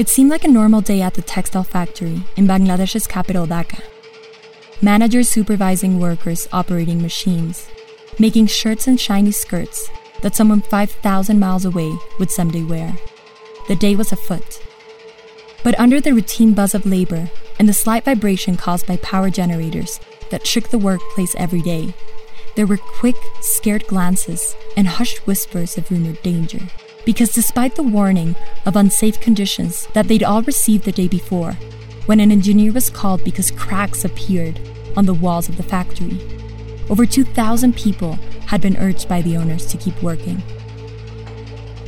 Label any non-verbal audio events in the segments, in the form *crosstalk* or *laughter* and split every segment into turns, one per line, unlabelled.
It seemed like a normal day at the textile factory in Bangladesh's capital, Dhaka. Managers supervising workers operating machines, making shirts and shiny skirts that someone 5,000 miles away would someday wear. The day was afoot. But under the routine buzz of labor and the slight vibration caused by power generators that shook the workplace every day, there were quick, scared glances and hushed whispers of rumored danger. Because despite the warning of unsafe conditions that they'd all received the day before, when an engineer was called because cracks appeared on the walls of the factory, over 2,000 people had been urged by the owners to keep working.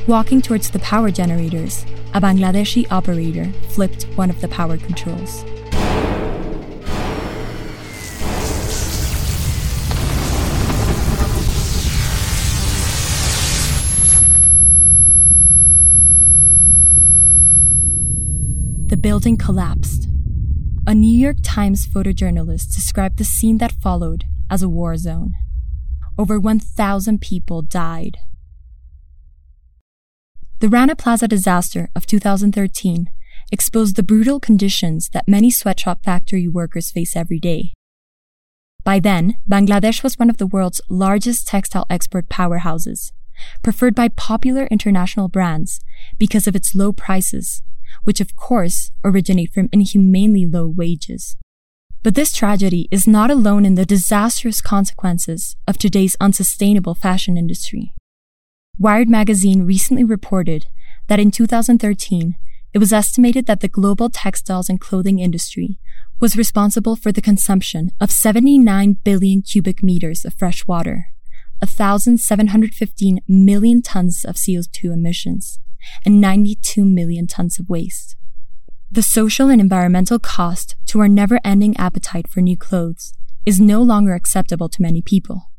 Walking towards the power generators, a Bangladeshi operator flipped one of the power controls. Building collapsed. A New York Times photojournalist described the scene that followed as a war zone. Over 1,000 people died. The Rana Plaza disaster of 2013 exposed the brutal conditions that many sweatshop factory workers face every day. By then, Bangladesh was one of the world's largest textile export powerhouses, preferred by popular international brands because of its low prices which of course originate from inhumanely low wages. But this tragedy is not alone in the disastrous consequences of today's unsustainable fashion industry. Wired magazine recently reported that in 2013, it was estimated that the global textiles and clothing industry was responsible for the consumption of 79 billion cubic meters of fresh water, 1,715 million tons of CO2 emissions, and 92 million tons of waste. The social and environmental cost to our never ending appetite for new clothes is no longer acceptable to many people.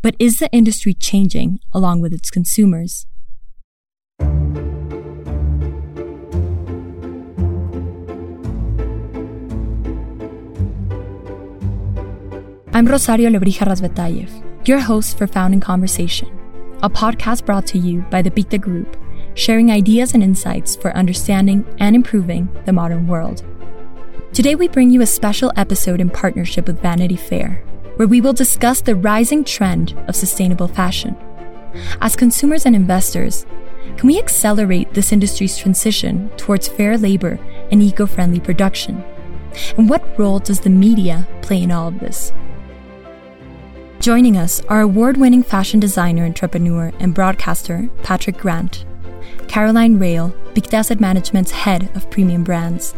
But is the industry changing along with its consumers? I'm Rosario Lebrija Razbetayev, your host for Found in Conversation, a podcast brought to you by the Pictet Group sharing ideas and insights for understanding and improving the modern world. Today, we bring you a special episode in partnership with Vanity Fair, where we will discuss the rising trend of sustainable fashion. As consumers and investors, can we accelerate this industry's transition towards fair labor and eco friendly production? And what role does the media play in all of this? Joining us are award winning fashion designer, entrepreneur, and broadcaster Patrick Grant Caroline Reyl, Pictet Asset Management's head of premium brands,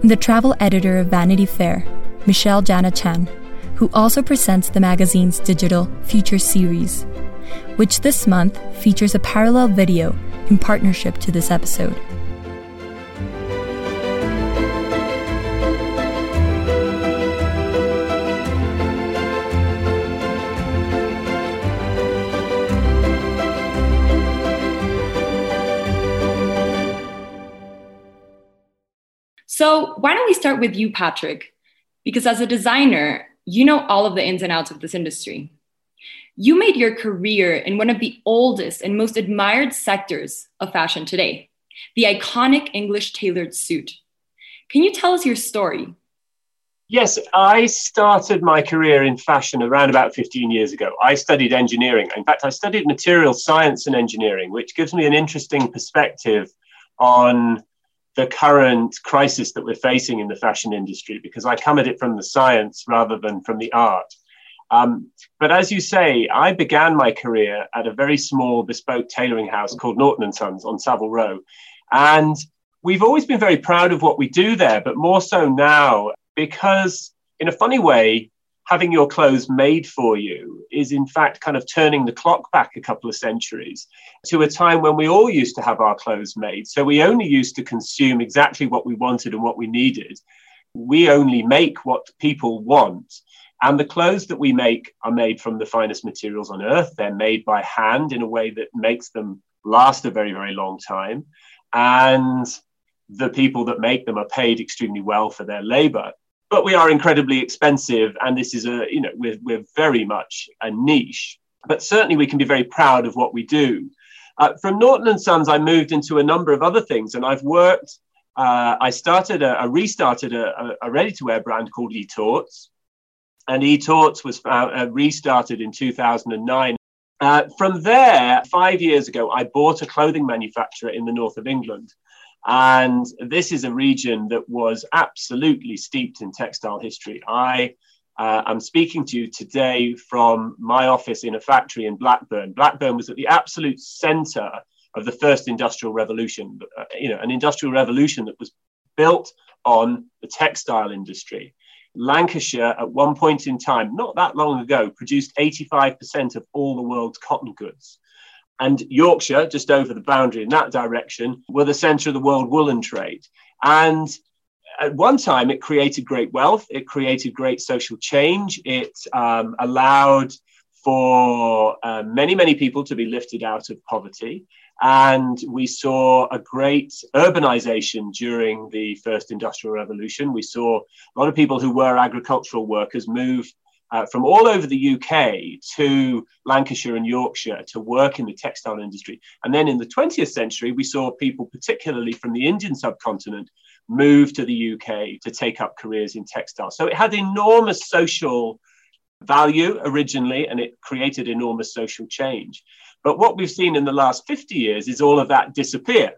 and the travel editor of Vanity Fair, Michelle Jana Chan, who also presents the magazine's digital Future series, which this month features a parallel video in partnership to this episode. So, why don't we start with you, Patrick? Because as a designer, you know all of the ins and outs of this industry. You made your career in one of the oldest and most admired sectors of fashion today, the iconic English tailored suit. Can you tell us your story?
Yes, I started my career in fashion around about 15 years ago. I studied engineering. In fact, I studied material science and engineering, which gives me an interesting perspective on the current crisis that we're facing in the fashion industry because I come at it from the science rather than from the art. Um, but as you say, I began my career at a very small bespoke tailoring house called Norton and Sons on Savile Row. And we've always been very proud of what we do there, but more so now because, in a funny way, having your clothes made for you is in fact kind of turning the clock back a couple of centuries to a time when we all used to have our clothes made. So we only used to consume exactly what we wanted and what we needed. We only make what people want. And the clothes that we make are made from the finest materials on earth. They're made by hand in a way that makes them last a very, very long time. And the people that make them are paid extremely well for their labor but we are incredibly expensive and this is a you know we're, we're very much a niche but certainly we can be very proud of what we do uh, from norton and sons i moved into a number of other things and i've worked uh, I started a, restarted a, a ready-to-wear brand called eTorts, and eTorts was uh, restarted in 2009. Uh, from there, five years ago, I bought a clothing manufacturer in the north of England. And this is a region that was absolutely steeped in textile history. I uh, am speaking to you today from my office in a factory in Blackburn. Blackburn was at the absolute center of the first industrial revolution, uh, you know, an industrial revolution that was built on the textile industry. Lancashire, at one point in time, not that long ago, produced 85% of all the world's cotton goods. And Yorkshire, just over the boundary in that direction, were the center of the world woolen trade. And at one time, it created great wealth, it created great social change, it um, allowed for uh, many, many people to be lifted out of poverty. And we saw a great urbanization during the first industrial revolution. We saw a lot of people who were agricultural workers move uh, from all over the UK to Lancashire and Yorkshire to work in the textile industry. And then in the 20th century, we saw people, particularly from the Indian subcontinent, move to the UK to take up careers in textile. So it had enormous social value originally, and it created enormous social change. But what we've seen in the last 50 years is all of that disappear.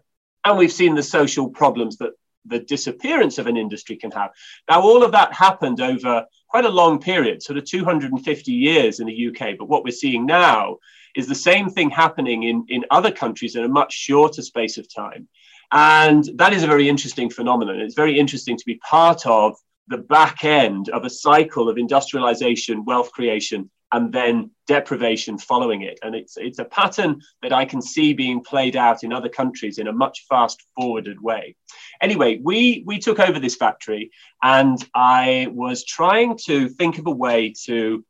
And we've seen the social problems that the disappearance of an industry can have. Now, all of that happened over quite a long period, sort of 250 years in the UK. But what we're seeing now is the same thing happening in, in other countries in a much shorter space of time. And that is a very interesting phenomenon. It's very interesting to be part of the back end of a cycle of industrialization, wealth creation, and then deprivation following it. And it's, it's a pattern that I can see being played out in other countries in a much fast forwarded way. Anyway, we, we took over this factory and I was trying to think of a way to,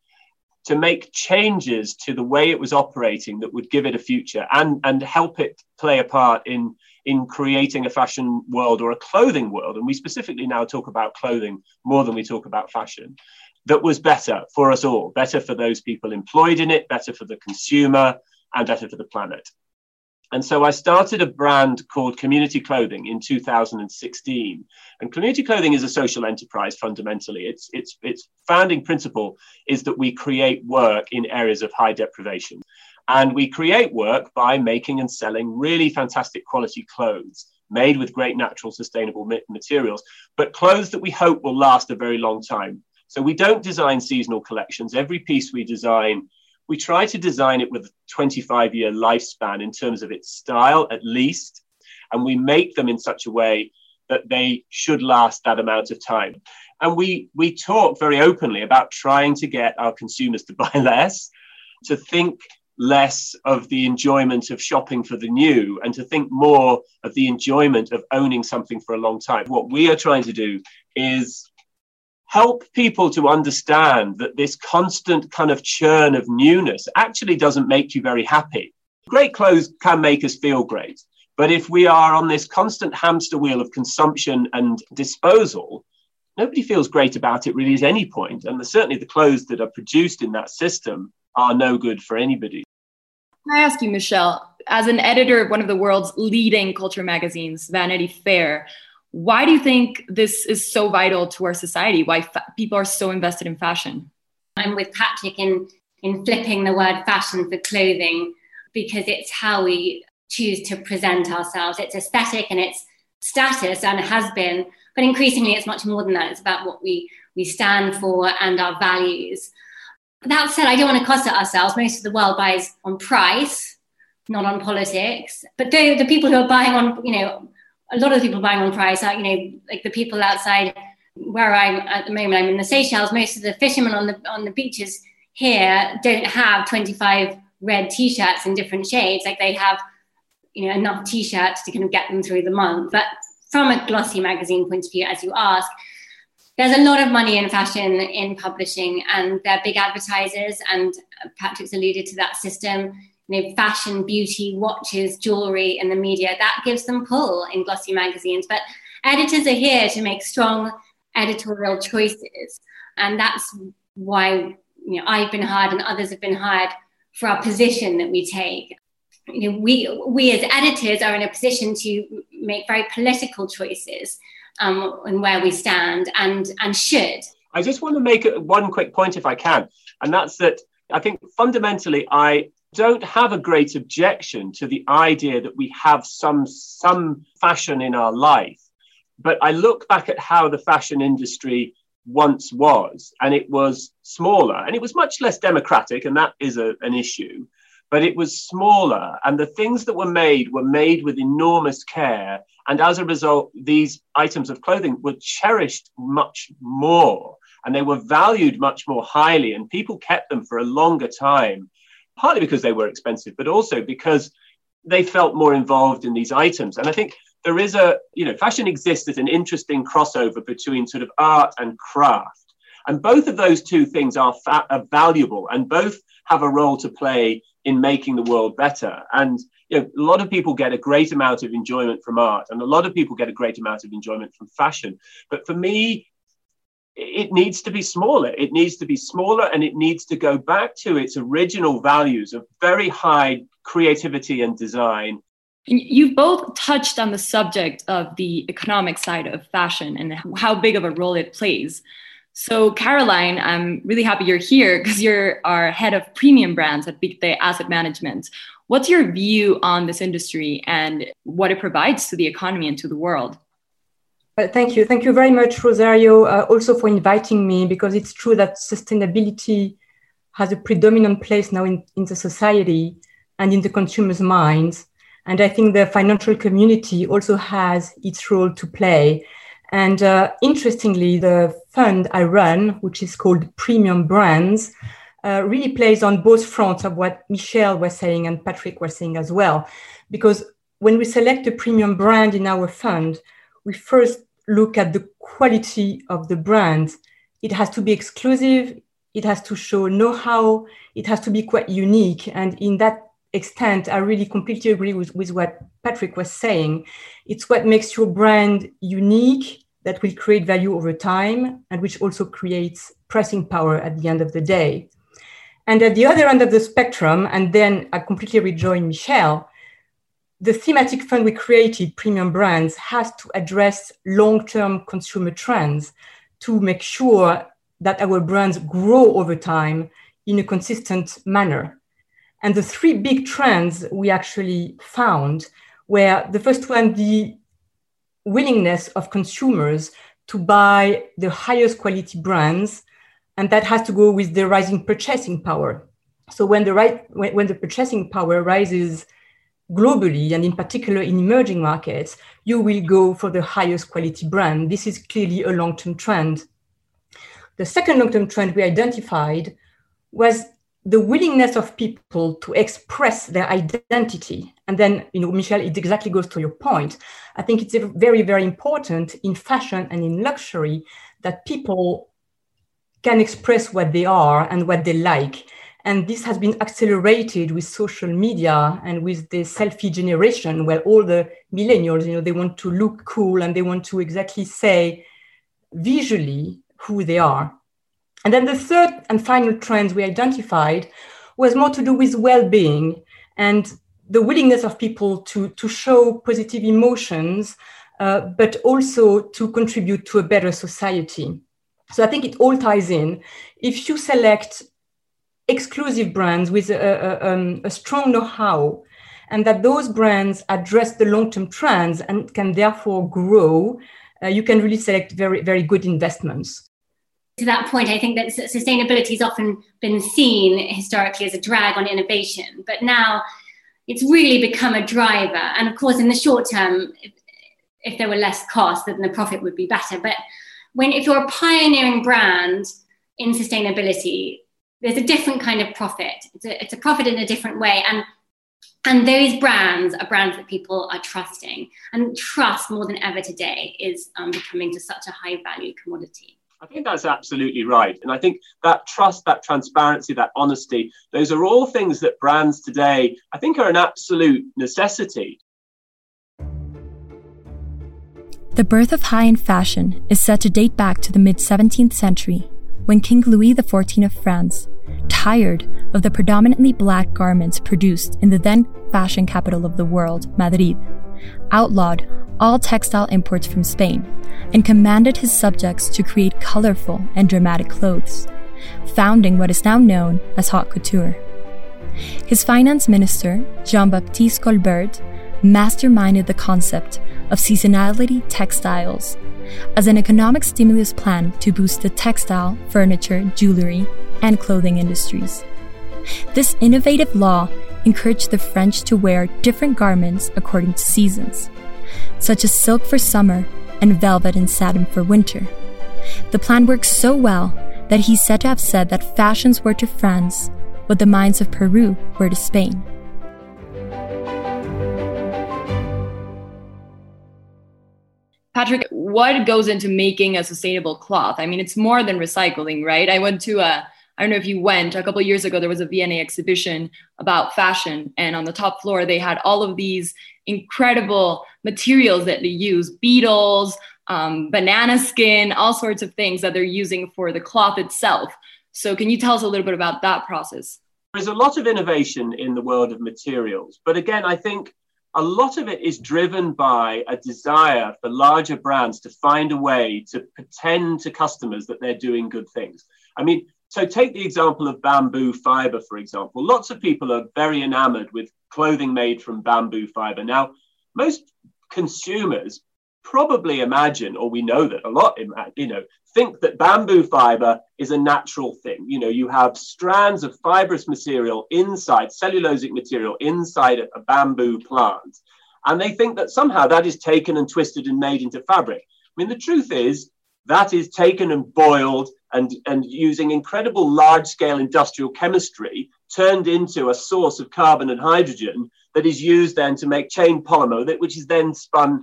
to make changes to the way it was operating that would give it a future and, and help it play a part in, in creating a fashion world or a clothing world. And we specifically now talk about clothing more than we talk about fashion that was better for us all, better for those people employed in it, better for the consumer, and better for the planet. And so I started a brand called Community Clothing in 2016. And Community Clothing is a social enterprise fundamentally. Its, its, its founding principle is that we create work in areas of high deprivation. And we create work by making and selling really fantastic quality clothes made with great natural sustainable materials, but clothes that we hope will last a very long time. So we don't design seasonal collections. Every piece we design, we try to design it with a 25 year lifespan in terms of its style, at least. And we make them in such a way that they should last that amount of time. And we, we talk very openly about trying to get our consumers to *laughs* buy less, to think less of the enjoyment of shopping for the new and to think more of the enjoyment of owning something for a long time. What we are trying to do is help people to understand that this constant kind of churn of newness actually doesn't make you very happy. Great clothes can make us feel great. But if we are on this constant hamster wheel of consumption and disposal, nobody feels great about it really at any point. And certainly the clothes that are produced in that system are no good for anybody.
Can I ask you, Michelle, as an editor of one of the world's leading culture magazines, Vanity Fair, why do you think this is so vital to our society? Why fa- people are so invested in fashion?
I'm with Patrick in, in flipping the word fashion for clothing because it's how we choose to present ourselves. It's aesthetic and it's status and it has been, but increasingly it's much more than that. It's about what we, we stand for and our values. That said, I don't want to cost it ourselves. Most of the world buys on price, not on politics. But the, the people who are buying on, you know, a lot of people buying on price are, you know, like the people outside where I'm at the moment, I'm in the Seychelles, most of the fishermen on the on the beaches here don't have 25 red t-shirts in different shades. Like they have, you know, enough t-shirts to kind of get them through the month. But from a glossy magazine point of view, as you ask, there's a lot of money in fashion in publishing and they're big advertisers and uh, Patrick's alluded to that system you know, fashion, beauty, watches, jewelry in the media. That gives them pull in glossy magazines. But editors are here to make strong editorial choices. And that's why you know, I've been hired and others have been hired for our position that we take. You know, we, we as editors are in a position to make very political choices um, and where we stand and, and should.
I just want to make one quick point if I can, and that's that I think fundamentally I don't have a great objection to the idea that we have some some fashion in our life but i look back at how the fashion industry once was and it was smaller and it was much less democratic and that is a, an issue but it was smaller and the things that were made were made with enormous care and as a result these items of clothing were cherished much more and they were valued much more highly and people kept them for a longer time partly because they were expensive, but also because they felt more involved in these items. And I think there is a, you know, fashion exists as an interesting crossover between sort of art and craft. And both of those two things are, fa- are valuable and both have a role to play in making the world better. And you know, a lot of people get a great amount of enjoyment from art, and a lot of people get a great amount of enjoyment from fashion. But for me, it needs to be smaller. It needs to be smaller and it needs to go back to its original values of very high creativity and design.
You've both touched on the subject of the economic side of fashion and how big of a role it plays. So, Caroline, I'm really happy you're here because you're our head of premium brands at Pictet Asset Management. What's your view on this industry and what it provides to the economy and to the world?
Thank you. Thank you very much, Rosario, uh, also for inviting me, because it's true that sustainability has a predominant place now in, in the society and in the consumer's minds. And I think the financial community also has its role to play. And uh, interestingly, the fund I run, which is called Premium Brands, uh, really plays on both fronts of what Michelle was saying and Patrick was saying as well. Because when we select a premium brand in our fund, we first look at the quality of the brand. It has to be exclusive. It has to show know-how. It has to be quite unique. And in that extent, I really completely agree with, with what Patrick was saying. It's what makes your brand unique that will create value over time and which also creates pricing power at the end of the day. And at the other end of the spectrum, and then I completely rejoin Michelle, the thematic fund we created, Premium Brands, has to address long term consumer trends to make sure that our brands grow over time in a consistent manner. And the three big trends we actually found were the first one, the willingness of consumers to buy the highest quality brands. And that has to go with the rising purchasing power. So when the right when, when the purchasing power rises globally and in particular in emerging markets, you will go for the highest quality brand. This is clearly a long term trend. The second long term trend we identified was the willingness of people to express their identity. And then, you know, Michelle, it exactly goes to your point. I think it's very, very important in fashion and in luxury that people can express what they are and what they like and this has been accelerated with social media and with the selfie generation, where all the millennials, you know, they want to look cool and they want to exactly say visually who they are. And then the third and final trend we identified was more to do with well-being and the willingness of people to, to show positive emotions, uh, but also to contribute to a better society. So I think it all ties in. If you select exclusive brands with a, a, um, a strong know-how and that those brands address the long-term trends and can therefore grow, uh, you can really select very, very good investments.
To that point, I think that sustainability has often been seen historically as a drag on innovation, but now it's really become a driver. And of course, in the short term, if, if there were less cost, then the profit would be better. But when if you're a pioneering brand in sustainability, there's a different kind of profit. It's a, it's a profit in a different way. And and those brands are brands that people are trusting. And trust more than ever today is um, becoming just such a high value commodity.
I think that's absolutely right. And I think that trust, that transparency, that honesty, those are all things that brands today, I think, are an absolute necessity.
The birth of high end fashion is said to date back to the mid 17th century when King Louis XIV of France, tired of the predominantly black garments produced in the then fashion capital of the world, Madrid, outlawed all textile imports from Spain and commanded his subjects to create colorful and dramatic clothes, founding what is now known as haute couture. His finance minister, Jean Baptiste Colbert, masterminded the concept of seasonality textiles as an economic stimulus plan to boost the textile, furniture, jewelry, and clothing industries. This innovative law encouraged the French to wear different garments according to seasons, such as silk for summer and velvet and satin for winter. The plan worked so well that he's said to have said that fashions were to France what the mines of Peru were to Spain.
Patrick, what goes into making a sustainable cloth? I mean, it's more than recycling, right? I went to a, I don't know if you went, a couple years ago, there was a V&A exhibition about fashion. And on the top floor, they had all of these incredible materials that they use beetles, um, banana skin, all sorts of things that they're using for the cloth itself. So, can you tell us a little bit about that process?
There's a lot of innovation in the world of materials. But again, I think a lot of it is driven by a desire for larger brands to find a way to pretend to customers that they're doing good things. I mean, so take the example of bamboo fiber, for example. Lots of people are very enamored with clothing made from bamboo fiber. Now, most consumers probably imagine, or we know that a lot, you know, think that bamboo fiber is a natural thing. You know, you have strands of fibrous material inside, cellulosic material inside a, a bamboo plant. And they think that somehow that is taken and twisted and made into fabric. I mean, the truth is that is taken and boiled and, and using incredible large scale industrial chemistry turned into a source of carbon and hydrogen that is used then to make chain polymer, that, which is then spun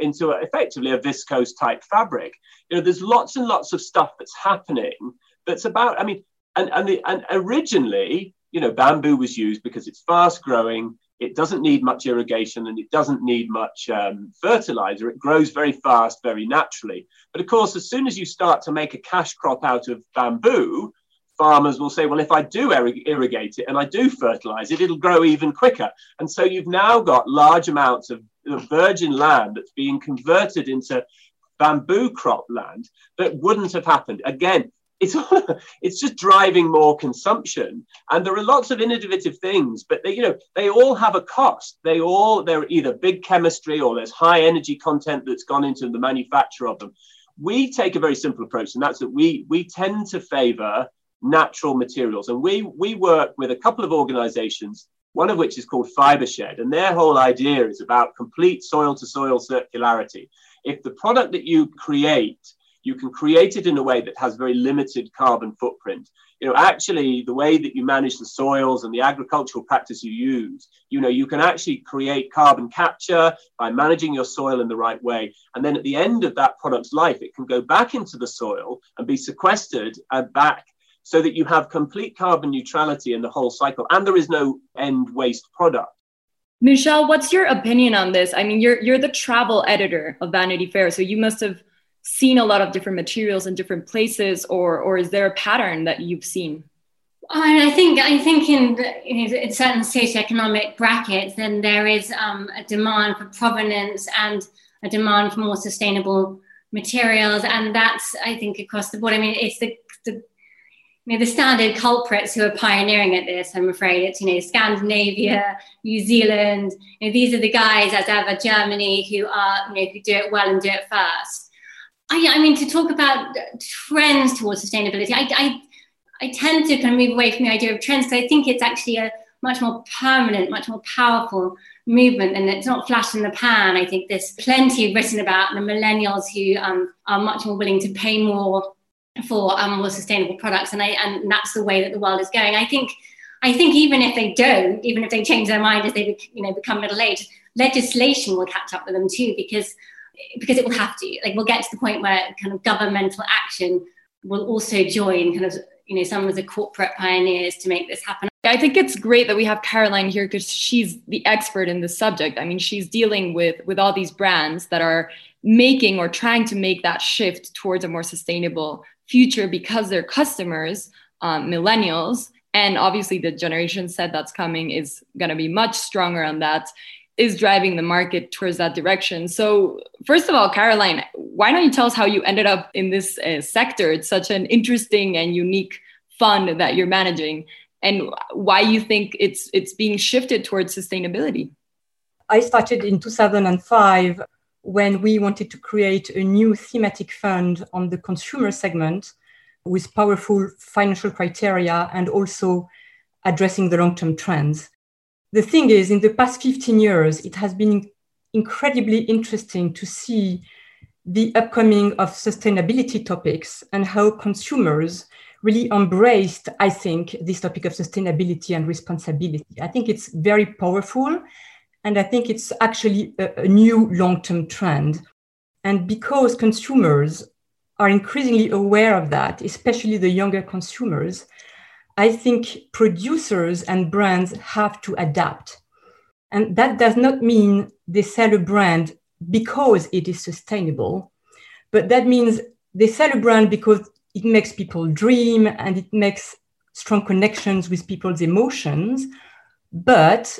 into a, effectively a viscose type fabric. You know, there's lots and lots of stuff that's happening that's about, I mean, and, and, the, and originally, you know, bamboo was used because it's fast growing, it doesn't need much irrigation, and it doesn't need much um, fertilizer. It grows very fast, very naturally. But of course, as soon as you start to make a cash crop out of bamboo, farmers will say, well, if I do irrigate it and I do fertilize it, it'll grow even quicker. And so you've now got large amounts of virgin land that's being converted into bamboo crop land that wouldn't have happened. Again, it's *laughs* it's just driving more consumption and there are lots of innovative things but they you know they all have a cost they all they're either big chemistry or there's high energy content that's gone into the manufacture of them we take a very simple approach and that's that we we tend to favor natural materials and we we work with a couple of organizations one of which is called Fibershed. And their whole idea is about complete soil to soil circularity. If the product that you create, you can create it in a way that has very limited carbon footprint. You know, actually, the way that you manage the soils and the agricultural practice you use, you know, you can actually create carbon capture by managing your soil in the right way. And then at the end of that product's life, it can go back into the soil and be sequestered and back so that you have complete carbon neutrality in the whole cycle and there is no end waste product.
Michelle, what's your opinion on this? I mean, you're you're the travel editor of Vanity Fair, so you must have seen a lot of different materials in different places, or or is there a pattern that you've seen?
I think I think in, in certain socioeconomic brackets, then there is um, a demand for provenance and a demand for more sustainable materials, and that's I think across the board. I mean, it's the the you know, the standard culprits who are pioneering at this, I'm afraid it's, you know, Scandinavia, New Zealand, you know, these are the guys as ever, Germany, who are, you know, who do it well and do it first. I, I mean, to talk about trends towards sustainability, I, I, I tend to kind of move away from the idea of trends because I think it's actually a much more permanent, much more powerful movement and it's not flash in the pan. I think there's plenty written about the millennials who um, are much more willing to pay more for um, more sustainable products, and I and that's the way that the world is going. I think I think even if they don't, even if they change their mind as they you know become middle aged, legislation will catch up with them too because because it will have to. Like we'll get to the point where kind of governmental action will also join kind of you know some of the corporate pioneers to make this happen.
I think it's great that we have Caroline here because she's the expert in this subject. I mean, she's dealing with with all these brands that are making or trying to make that shift towards a more sustainable future because their customers, um, millennials, and obviously the generation set that's coming is going to be much stronger on that. is driving the market towards that direction. So, first of all, Caroline, why don't you tell us how you ended up in this uh, sector? It's such an interesting and unique fund that you're managing, and why you think it's it's being shifted towards sustainability.
I started in 2005 when we wanted to create a new thematic fund on the consumer segment with powerful financial criteria and also addressing the long-term trends the thing is, in the past 15 years, it has been incredibly interesting to see the upcoming of sustainability topics and how consumers really embraced, I think, this topic of sustainability and responsibility. I think it's very powerful. And I think it's actually a, a new long term trend. And because consumers are increasingly aware of that, especially the younger consumers, I think producers and brands have to adapt. And that does not mean they sell a brand because it is sustainable, but that means they sell a brand because it makes people dream and it makes strong connections with people's emotions. But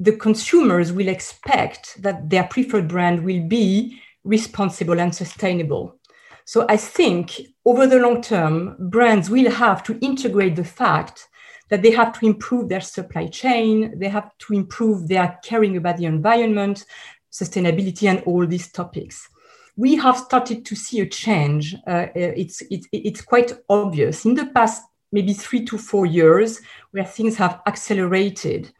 the consumers will expect that their preferred brand will be responsible and sustainable. So I think over the long term, brands will have to integrate the fact that they have to improve their supply chain, they have to improve their caring about the environment, sustainability, and all these topics. We have started to see a change. Uh, it's, it's, it's quite obvious. In the past, maybe three to four years, where things have accelerated.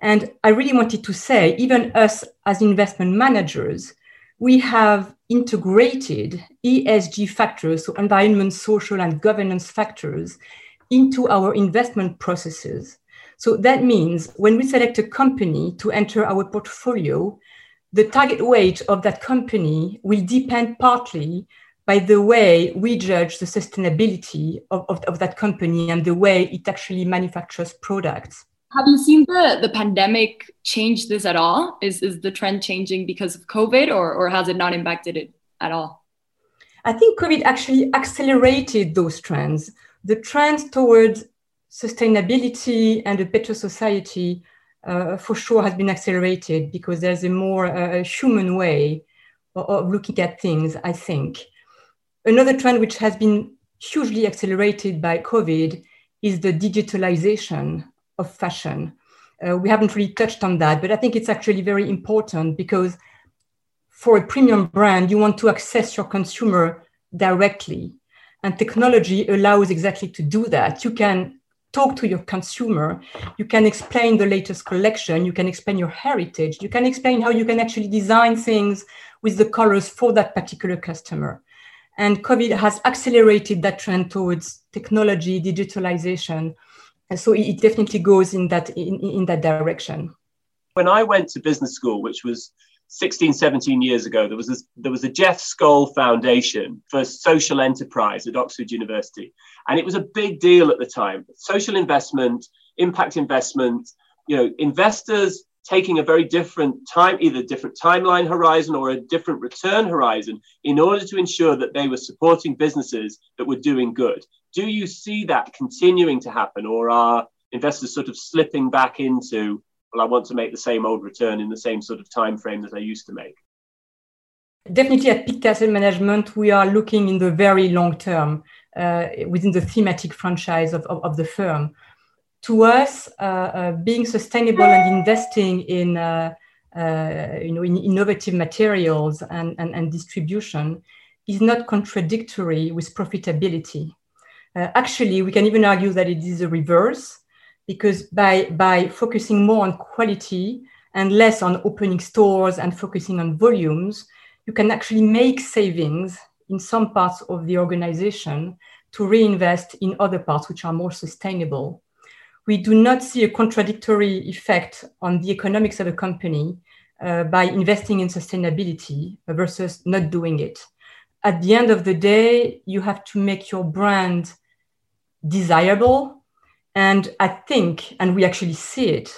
And I really wanted to say, even us as investment managers, we have integrated ESG factors, so environment, social, and governance factors, into our investment processes. So that means when we select a company to enter our portfolio, the target weight of that company will depend partly by the way we judge the sustainability of, of, of that company and the way it actually manufactures products.
Have you seen the, the pandemic change this at all? Is, is the trend changing because of COVID or, or has it not impacted it at all?
I think COVID actually accelerated those trends. The trend towards sustainability and a better society uh, for sure has been accelerated because there's a more uh, human way of, of looking at things, I think. Another trend which has been hugely accelerated by COVID is the digitalization of fashion. Uh, we haven't really touched on that, but I think it's actually very important because for a premium brand, you want to access your consumer directly. And technology allows exactly to do that. You can talk to your consumer. You can explain the latest collection. You can explain your heritage. You can explain how you can actually design things with the colors for that particular customer. And COVID has accelerated that trend towards technology, digitalization, and so it definitely goes in that in, in that direction.
When i went to business school which was 16 17 years ago there was this, there was a jeff skoll foundation for social enterprise at oxford university. And it was a big deal at the time. Social investment impact investment you know investors taking a very different time either different timeline horizon or a different return horizon in order to ensure that they were supporting businesses that were doing good do you see that continuing to happen, or are investors sort of slipping back into, well, I want to make the same old return in the same sort of time frame that I used to make?
Definitely at Pictet Asset Management, we are looking in the very long term uh, within the thematic franchise of, of, of the firm. To us, uh, uh, being sustainable and investing in, uh, you know, in innovative materials and, and, and distribution is not contradictory with profitability. Uh, actually, we can even argue that it is a reverse because by, by focusing more on quality and less on opening stores and focusing on volumes, you can actually make savings in some parts of the organization to reinvest in other parts which are more sustainable. We do not see a contradictory effect on the economics of a company uh, by investing in sustainability versus not doing it. At the end of the day, you have to make your brand desirable. And I think, and we actually see it,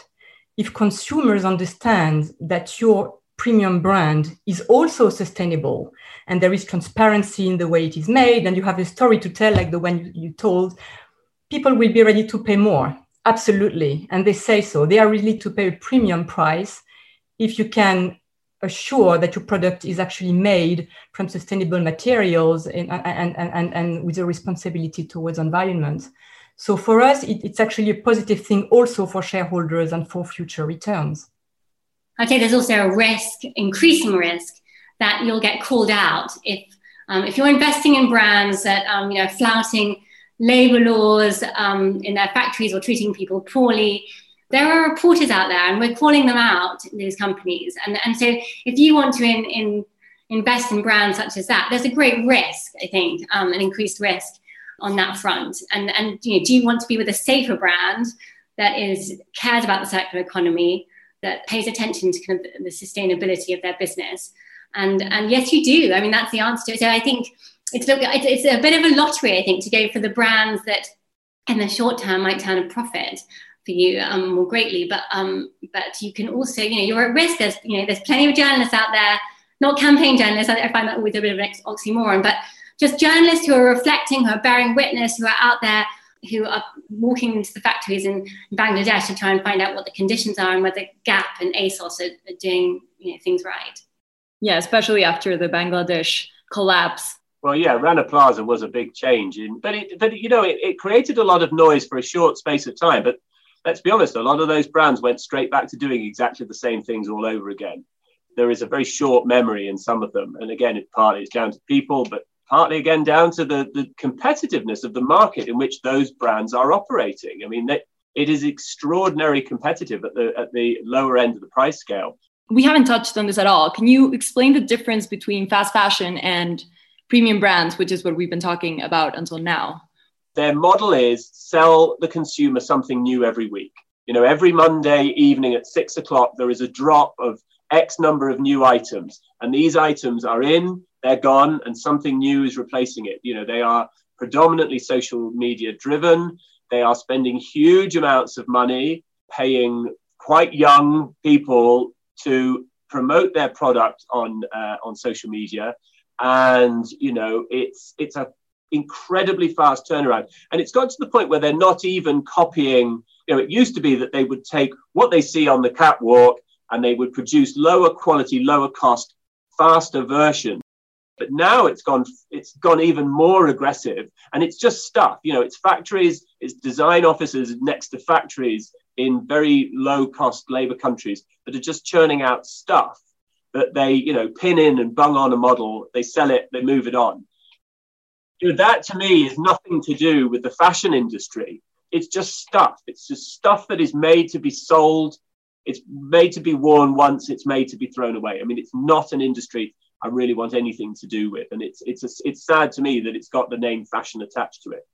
if consumers understand that your premium brand is also sustainable and there is transparency in the way it is made and you have a story to tell like the one you told people will be ready to pay more absolutely and they say so they are ready to pay a premium price if you can assure that your product is actually made from sustainable materials and, and, and, and, with a responsibility towards environment. So for us, it, it's actually a positive thing also for shareholders and for future returns.
I'd say there's also a risk, increasing risk, that you'll get called out if um, if you're investing in brands that um, you know flouting labor laws um, in their factories or treating people poorly. There are reporters out there, and we're calling them out, these companies. And, and so, if you want to in, in invest in brands such as that, there's a great risk, I think, um, an increased risk on that front. And, and you know, do you want to be with a safer brand that is cares about the circular economy, that pays attention to kind of the sustainability of their business? And and yes, you do. I mean, that's the answer to it. So I think it's it's a bit of a lottery, I think, to go for the brands that in the short term might turn a profit for you um, more greatly. But um, but you can also, you know, you're at risk. There's you know, there's plenty of journalists out there, not campaign journalists. I, I find that always a bit of an oxymoron, but just journalists who are reflecting, who are bearing witness, who are out there, who are walking into the factories in Bangladesh to try and find out what the conditions are and whether Gap and ASOS are, are doing you know, things right.
Yeah, especially after the Bangladesh collapse.
Well, yeah, Rana Plaza was a big change, in, but it, but you know, it, it created a lot of noise for a short space of time. But let's be honest, a lot of those brands went straight back to doing exactly the same things all over again. There is a very short memory in some of them, and again, it partly is down to people, but partly again down to the, the competitiveness of the market in which those brands are operating. I mean, they, it is extraordinarily competitive at the at the lower end of the price scale
we haven't touched on this at all. Can you explain the difference between fast fashion and premium brands, which is what we've been talking about until now?
Their model is sell the consumer something new every week. You know, every Monday evening at six o'clock, there is a drop of X number of new items, and these items are in, they're gone, and something new is replacing it. You know, they are predominantly social media driven. They are spending huge amounts of money paying quite young people to promote their product on uh, on social media, and you know it's it's a incredibly fast turnaround, and it's got to the point where they're not even copying. You know, it used to be that they would take what they see on the catwalk and they would produce lower quality, lower cost, faster versions. But now it's gone it's gone even more aggressive, and it's just stuff. You know, it's factories, it's design offices next to factories in very low cost labor countries that are just churning out stuff that they, you know, pin in and bung on a model, they sell it, they move it on. You know, that to me is nothing to do with the fashion industry. It's just stuff. It's just stuff that is made to be sold. It's made to be worn once. It's made to be thrown away. I mean, it's not an industry I really want anything to do with, and it's it's a, it's sad to me that it's got the name fashion attached to it.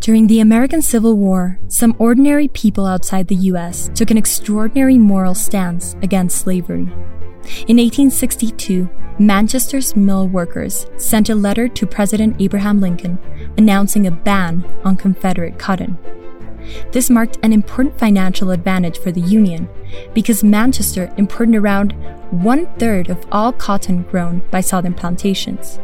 During the American Civil War, some ordinary people outside the US took an extraordinary moral stance against slavery. In 1862, Manchester's mill workers sent a letter to President Abraham Lincoln announcing a ban on Confederate cotton. This marked an important financial advantage for the Union because Manchester imported around one third of all cotton grown by Southern plantations.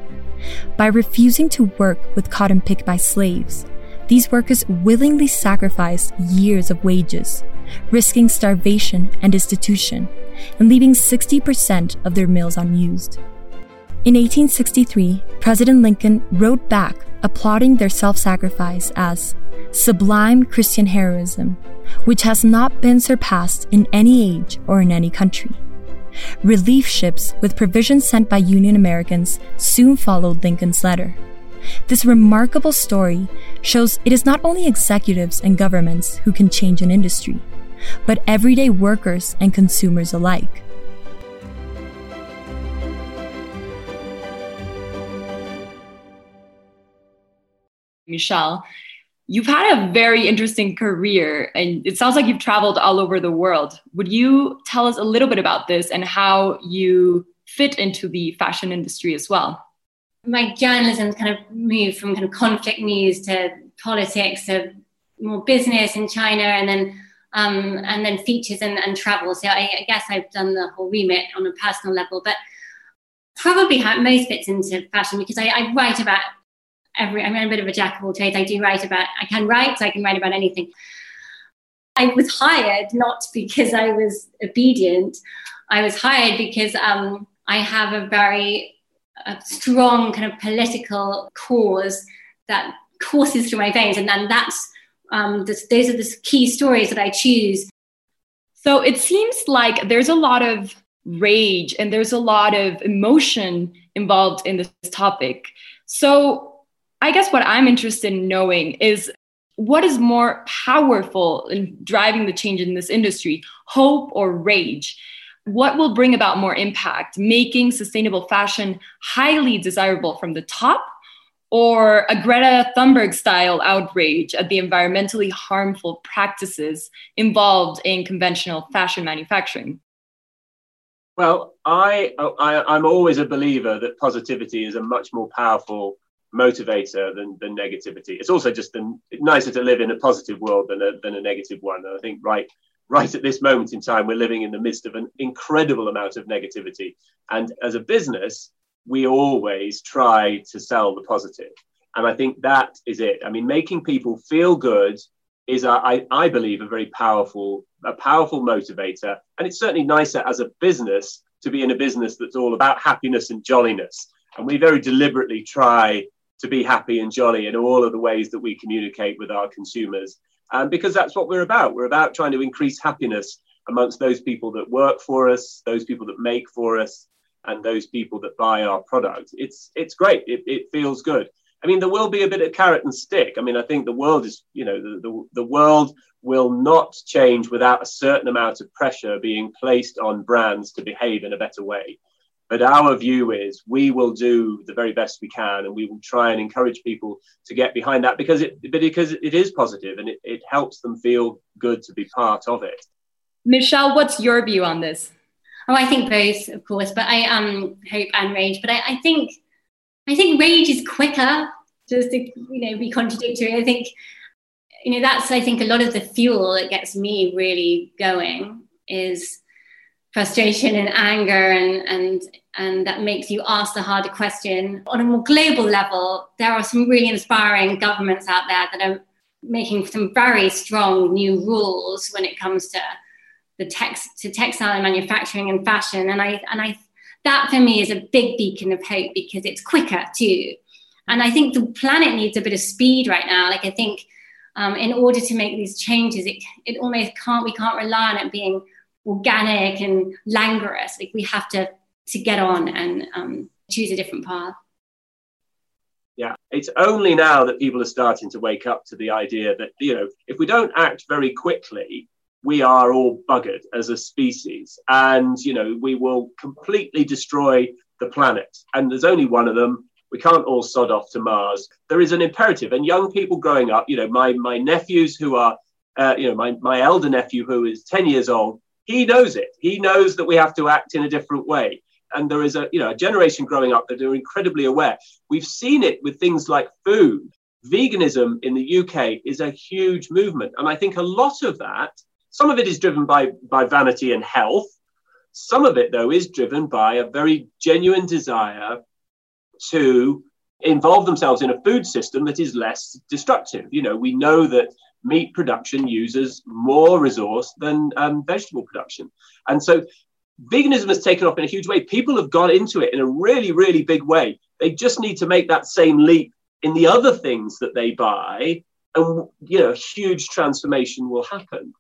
By refusing to work with cotton picked by slaves, these workers willingly sacrificed years of wages, risking starvation and destitution, and leaving 60% of their mills unused. In 1863, President Lincoln wrote back applauding their self sacrifice as sublime Christian heroism, which has not been surpassed in any age or in any country. Relief ships with provisions sent by Union Americans soon followed Lincoln's letter. This remarkable story shows it is not only executives and governments who can change an industry, but everyday workers and consumers alike.
Michelle, you've had a very interesting career and it sounds like you've traveled all over the world. Would you tell us a little bit about this and how you fit into the fashion industry as well?
My journalism kind of moved from kind of conflict news to politics to more business in China and then um, and then features and, and travel. So I, I, guess I've done the whole remit on a personal level, but probably how most fits into fashion because I, I write about every. I'm a bit of a jack of all trades. I do write about. I can write. So I can write about anything. I was hired not because I was obedient. I was hired because um, I have a very a strong kind of political cause that courses through my veins, and then that's um, this, those are the key stories that I choose.
So it seems like there's a lot of rage and there's a lot of emotion involved in this topic. So I guess what I'm interested in knowing is what is more powerful in driving the change in this industry, hope or rage? What will bring about more impact, making sustainable fashion highly desirable from the top or a Greta Thunberg style outrage at the environmentally harmful practices involved in conventional fashion manufacturing?
Well, I, I, am always a believer that positivity is a much more powerful motivator than, than negativity. It's also just the, nicer to live in a positive world than a, than a negative one. And I think right, right at this moment in time, we're living in the midst of an incredible amount of negativity. And as a business, we always try to sell the positive. And I think that is it. I mean, making people feel good is, a, I, I believe, a very powerful, a powerful motivator. And it's certainly nicer as a business to be in a business that's all about happiness and jolliness. And we very deliberately try to be happy and jolly in all of the ways that we communicate with our consumers. Um, because that's what we're about. We're about trying to increase happiness amongst those people that work for us, those people that make for us, and those people that buy our product. It's it's great. It, it feels good. I mean, there will be a bit of carrot and stick. I mean, I think the world is, you know, the, the, the world will not change without a certain amount of pressure being placed on brands to behave in a better way. But our view is we will do the very best we can and we will try and encourage people to get behind that because it, because it is positive and it, it helps them feel good to be part of it.
Michelle, what's your view on this?
Oh, I think both, of course, but I um hope and rage. But I, I think I think rage is quicker. Just to you know be contradictory, I think you know that's I think a lot of the fuel that gets me really going is frustration and anger and and and that makes you ask the harder question on a more global level there are some really inspiring governments out there that are making some very strong new rules when it comes to the text to textile and manufacturing and fashion. And I and I that for me is a big beacon of hope because it's quicker too. And I think the planet needs a bit of speed right now. Like I think um, in order to make these changes, it it almost can't we can't rely on it being organic and languorous. Like we have to to get on and um, choose a different path.
Yeah, it's only now that people are starting to wake up to the idea that you know if we don't act very quickly, we are all buggered as a species. And you know we will completely destroy the planet. And there's only one of them. We can't all sod off to mars. There is an imperative. And young people growing up you know my my nephews who are uh, you know my, my elder nephew who is 10 years old he knows it. He knows that we have to act in a different way. And there is a you know a generation growing up that are incredibly aware. We've seen it with things like food. Veganism in the uk is a huge movement. And i think a lot of that some of it is driven by, by vanity and health. Some of it, though, is driven by a very genuine desire to involve themselves in a food system that is less destructive. You know, we know that meat production uses more resource than um, vegetable production. And so veganism has taken off in a huge way. People have got into it in a really, really big way. They just need to make that same leap in the other things that they buy, and you know, huge transformation will happen.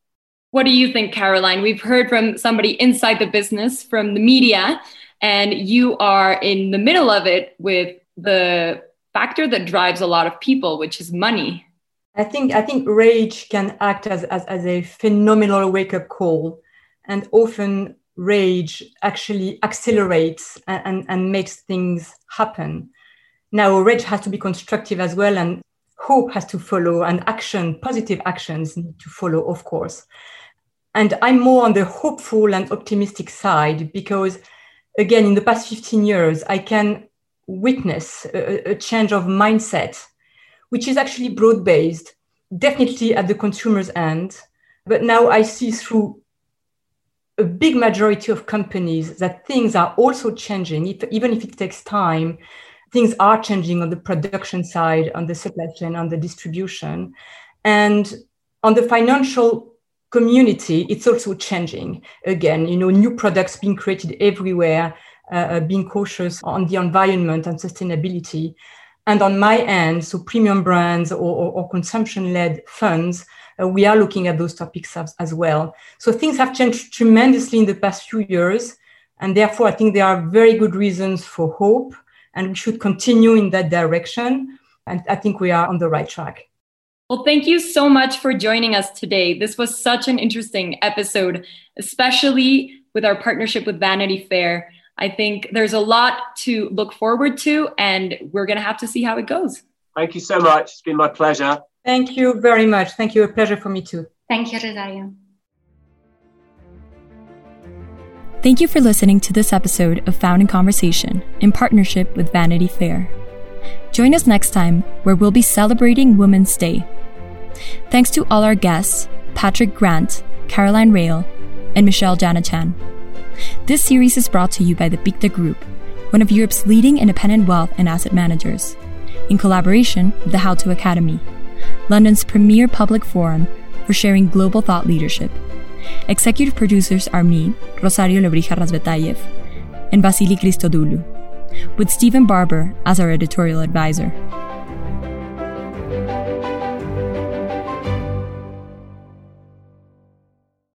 What do you think, Caroline? We've heard from somebody inside the business, from the media, and you are in the middle of it with the factor that drives a lot of people, which is money.
I think I think rage can act as, as, as a phenomenal wake-up call. And often rage actually accelerates and, and, and makes things happen. Now rage has to be constructive as well and hope has to follow and action, positive actions need to follow, of course. And I'm more on the hopeful and optimistic side because, again, in the past 15 years, I can witness a, a change of mindset, which is actually broad based, definitely at the consumer's end. But now I see through a big majority of companies that things are also changing, if, even if it takes time. things are changing on the production side, on the supply chain, on the distribution. And on the financial community, it's also changing. Again, you know, new products being created everywhere, uh, uh being cautious on the environment and sustainability. And on my end, so premium brands or, or, or consumption-led funds, uh, we are looking at those topics as, as, well. So things have changed tremendously in the past few years. And therefore, I think there are very good reasons for hope, and we should continue in that direction. And I think we are on the right track.
Well, thank you so much for joining us today. This was such an interesting episode, especially with our partnership with Vanity Fair. I think there's a lot to look forward to, and we're going to have to see how it goes.
Thank you so much. It's been my pleasure.
Thank you very much. Thank you. A pleasure for me too.
Thank you, Rosario.
Thank you for listening to this episode of Found in Conversation in partnership with Vanity Fair. Join us next time where we'll be celebrating Women's Day. Thanks to all our guests, Patrick Grant, Caroline Reyl, and Michelle Jana Chan. This series is brought to you by the Pictet Group, one of Europe's leading independent wealth and asset managers, in collaboration with the How to Academy, London's premier public forum for sharing global thought leadership. Executive producers are me, Rosario Lebrija Razbetayev, and Vasily Christodoulou, with Stephen Barber as our editorial advisor.